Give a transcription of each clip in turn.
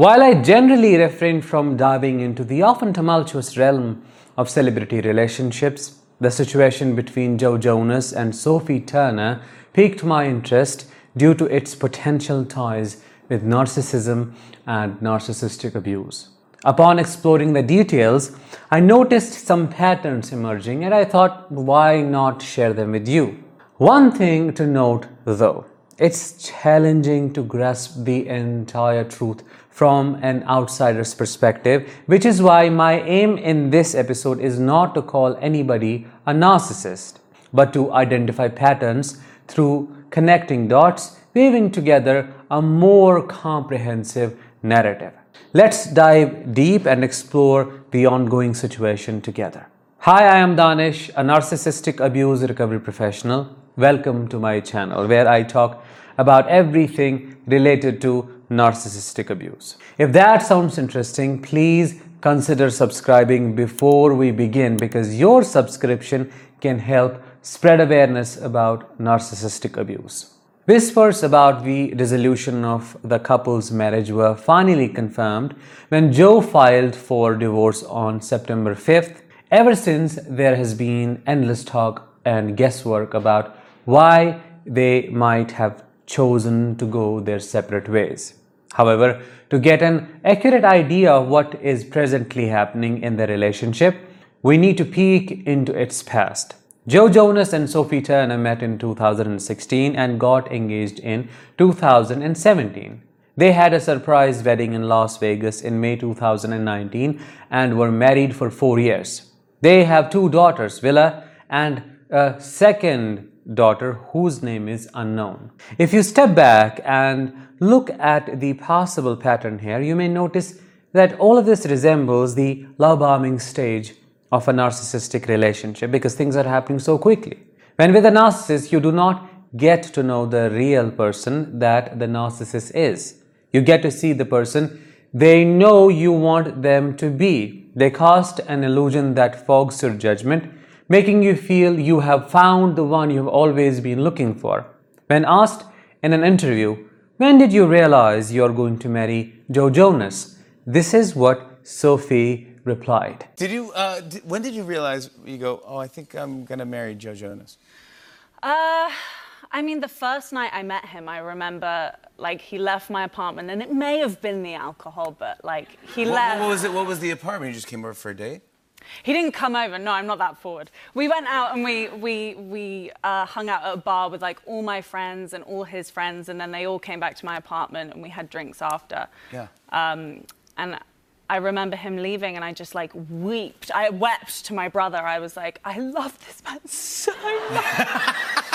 While I generally refrain from diving into the often tumultuous realm of celebrity relationships, the situation between Joe Jonas and Sophie Turner piqued my interest due to its potential ties with narcissism and narcissistic abuse. Upon exploring the details, I noticed some patterns emerging and I thought, why not share them with you? One thing to note though, it's challenging to grasp the entire truth from an outsider's perspective, which is why my aim in this episode is not to call anybody a narcissist, but to identify patterns through connecting dots, weaving together a more comprehensive narrative. Let's dive deep and explore the ongoing situation together. Hi, I am Danish, a narcissistic abuse recovery professional. Welcome to my channel where I talk about everything related to narcissistic abuse. If that sounds interesting, please consider subscribing before we begin because your subscription can help spread awareness about narcissistic abuse. Whispers about the dissolution of the couple's marriage were finally confirmed when Joe filed for divorce on September 5th. Ever since, there has been endless talk and guesswork about why they might have chosen to go their separate ways. However, to get an accurate idea of what is presently happening in the relationship, we need to peek into its past. Joe Jonas and Sophie Turner met in 2016 and got engaged in 2017. They had a surprise wedding in Las Vegas in May 2019 and were married for four years. They have two daughters, Willa and a second daughter whose name is unknown. If you step back and look at the possible pattern here, you may notice that all of this resembles the love bombing stage of a narcissistic relationship because things are happening so quickly. When with a narcissist, you do not get to know the real person that the narcissist is. You get to see the person they know you want them to be. They cast an illusion that fogs your judgment making you feel you have found the one you've always been looking for. When asked in an interview, when did you realize you're going to marry Joe Jonas? This is what Sophie replied. Did you? Uh, did, when did you realize you go? Oh, I think I'm gonna marry Joe Jonas. Uh, I mean, the first night I met him, I remember like he left my apartment, and it may have been the alcohol, but like he What, left. what was it? What was the apartment? You just came over for a date? He didn't come over. No, I'm not that forward. We went out and we we we uh, hung out at a bar with like all my friends and all his friends, and then they all came back to my apartment and we had drinks after. Yeah. Um, and I remember him leaving, and I just like wept. I wept to my brother. I was like, I love this man so much.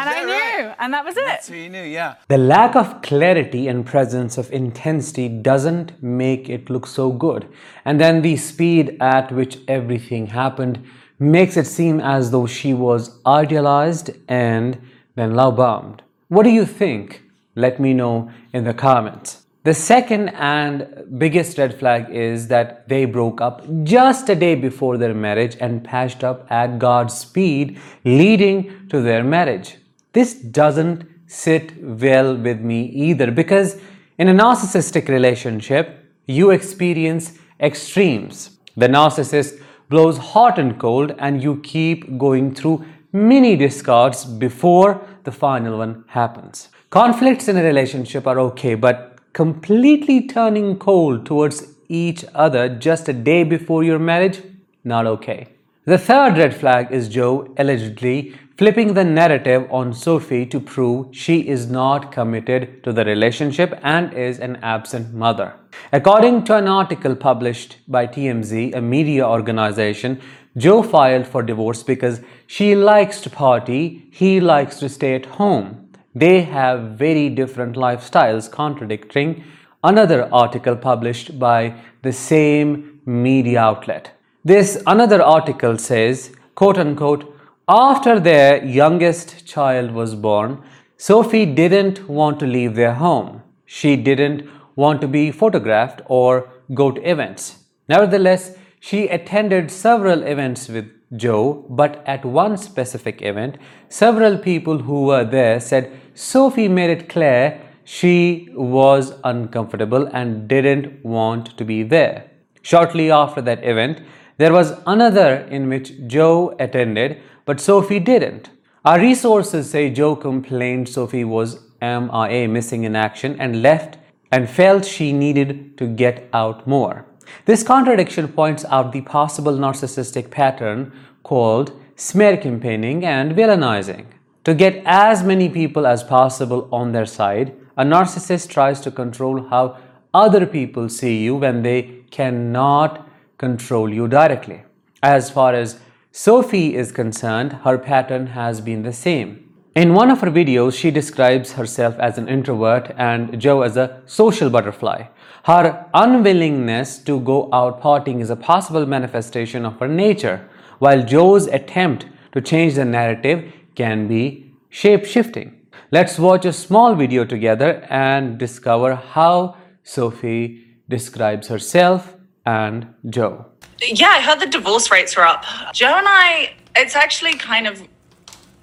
and I that knew, right? and that was it. That's what you knew, yeah. The lack of clarity and presence of intensity doesn't make it look so good. And then the speed at which everything happened makes it seem as though she was idealized and then love bombed. What do you think? Let me know in the comments. The second and biggest red flag is that they broke up just a day before their marriage and patched up at God's speed, leading to their marriage. This doesn't sit well with me either because in a narcissistic relationship, you experience extremes. The narcissist blows hot and cold, and you keep going through many discards before the final one happens. Conflicts in a relationship are okay, but completely turning cold towards each other just a day before your marriage, not okay. The third red flag is Joe allegedly flipping the narrative on Sophie to prove she is not committed to the relationship and is an absent mother. According to an article published by TMZ, a media organization, Joe filed for divorce because she likes to party, he likes to stay at home. They have very different lifestyles, contradicting another article published by the same media outlet. This another article says, quote unquote, after their youngest child was born, Sophie didn't want to leave their home. She didn't want to be photographed or go to events. Nevertheless, she attended several events with Joe, but at one specific event, several people who were there said Sophie made it clear she was uncomfortable and didn't want to be there. Shortly after that event, there was another in which Joe attended, but Sophie didn't. Our resources say Joe complained Sophie was MIA, missing in action, and left and felt she needed to get out more. This contradiction points out the possible narcissistic pattern called smear campaigning and villainizing. To get as many people as possible on their side, a narcissist tries to control how other people see you when they cannot control you directly. As far as Sophie is concerned, her pattern has been the same. In one of her videos, she describes herself as an introvert and Joe as a social butterfly. Her unwillingness to go out partying is a possible manifestation of her nature, while Joe's attempt to change the narrative can be shape shifting. Let's watch a small video together and discover how Sophie describes herself and Joe. Yeah, I heard the divorce rates were up. Joe and I, it's actually kind of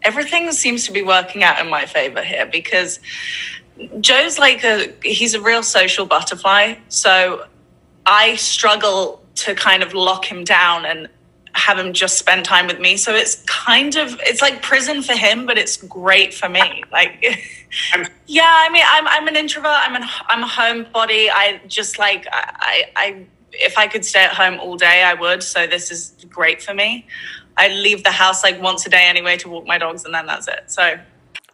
everything seems to be working out in my favor here because Joe's like a he's a real social butterfly. So I struggle to kind of lock him down and have him just spend time with me. So it's kind of it's like prison for him, but it's great for me. Like yeah, I mean I'm I'm an introvert. I'm an I'm a homebody. I just like I I if I could stay at home all day, I would. So this is great for me. I leave the house like once a day anyway to walk my dogs, and then that's it. So,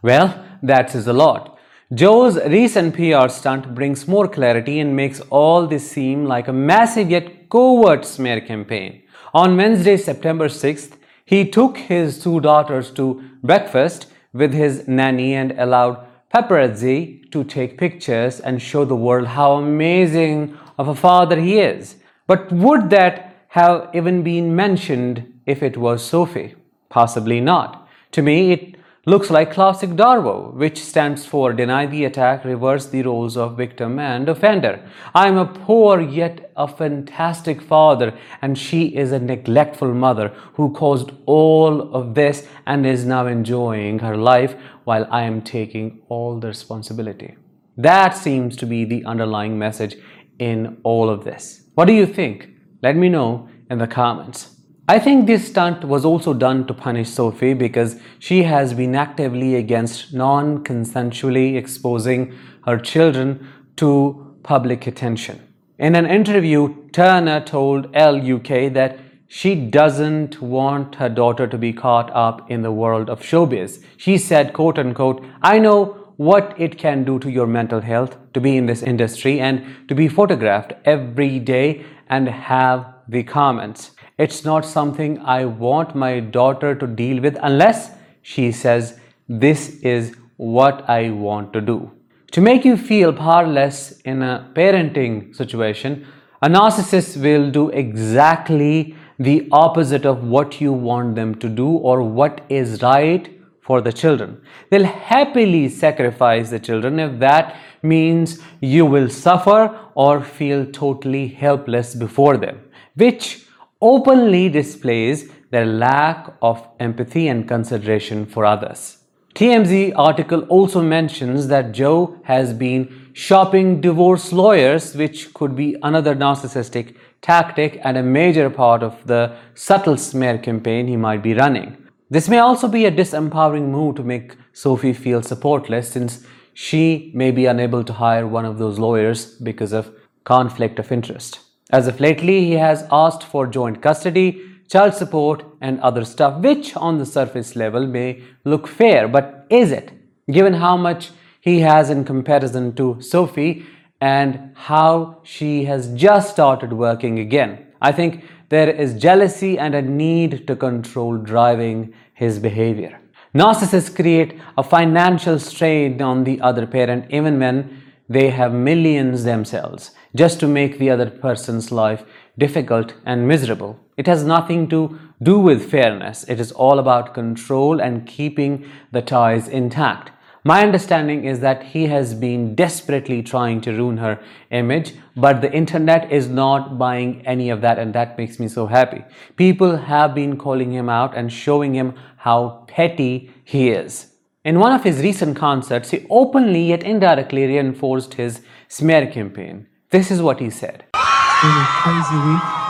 well, that is a lot. Joe's recent PR stunt brings more clarity and makes all this seem like a massive yet covert smear campaign. On Wednesday, September 6th, he took his two daughters to breakfast with his nanny and allowed paparazzi to take pictures and show the world how amazing of a father he is. But would that have even been mentioned if it was Sophie? Possibly not. To me, it looks like classic Darvo, which stands for deny the attack, reverse the roles of victim and offender. I am a poor yet a fantastic father, and she is a neglectful mother who caused all of this and is now enjoying her life while I am taking all the responsibility. That seems to be the underlying message in all of this. What do you think? Let me know in the comments. I think this stunt was also done to punish Sophie because she has been actively against non consensually exposing her children to public attention. In an interview, Turner told Elle UK that she doesn't want her daughter to be caught up in the world of showbiz. She said, quote unquote, I know what it can do to your mental health to be in this industry and to be photographed every day and have the comments. It's not something I want my daughter to deal with unless she says, This is what I want to do. To make you feel powerless in a parenting situation, a narcissist will do exactly the opposite of what you want them to do or what is right for the children. They'll happily sacrifice the children if that means you will suffer or feel totally helpless before them, which openly displays their lack of empathy and consideration for others. TMZ article also mentions that Joe has been shopping divorce lawyers, which could be another narcissistic tactic and a major part of the subtle smear campaign he might be running. This may also be a disempowering move to make Sophie feel supportless since she may be unable to hire one of those lawyers because of conflict of interest. As of lately, he has asked for joint custody, child support, and other stuff, which on the surface level may look fair, but is it? Given how much he has in comparison to Sophie and how she has just started working again. I think there is jealousy and a need to control driving his behavior. Narcissists create a financial strain on the other parent even when they have millions themselves just to make the other person's life difficult and miserable. It has nothing to do with fairness. It is all about control and keeping the ties intact. My understanding is that he has been desperately trying to ruin her image, but the internet is not buying any of that, and that makes me so happy. People have been calling him out and showing him how petty he is. In one of his recent concerts, he openly yet indirectly reinforced his smear campaign. This is what he said. Crazy week.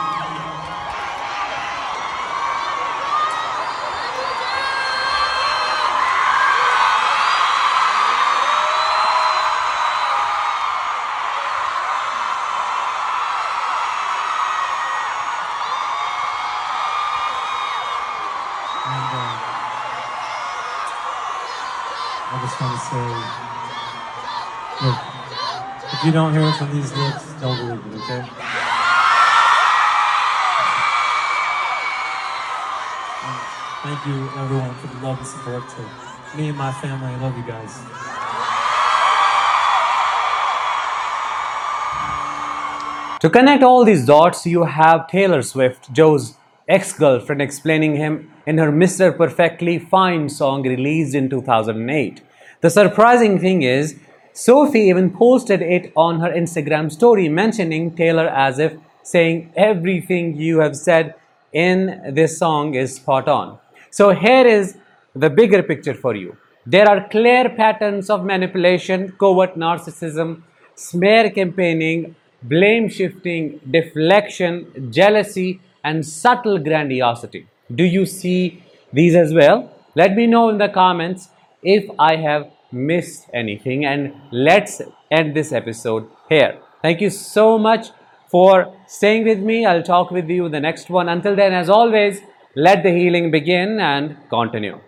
Just want to say, look, if you don't hear it from these lips, don't believe it, okay? Thank you, everyone, for the love and support to me and my family. I love you guys. To connect all these dots, you have Taylor Swift, Joe's ex girlfriend, explaining him in her Mr. Perfectly Fine song released in 2008. The surprising thing is, Sophie even posted it on her Instagram story, mentioning Taylor as if saying everything you have said in this song is spot on. So here is the bigger picture for you. There are clear patterns of manipulation, covert narcissism, smear campaigning, blame shifting, deflection, jealousy, and subtle grandiosity. Do you see these as well? Let me know in the comments if I have missed anything, and let's end this episode here. Thank you so much for staying with me. I'll talk with you the next one. Until then, as always, let the healing begin and continue.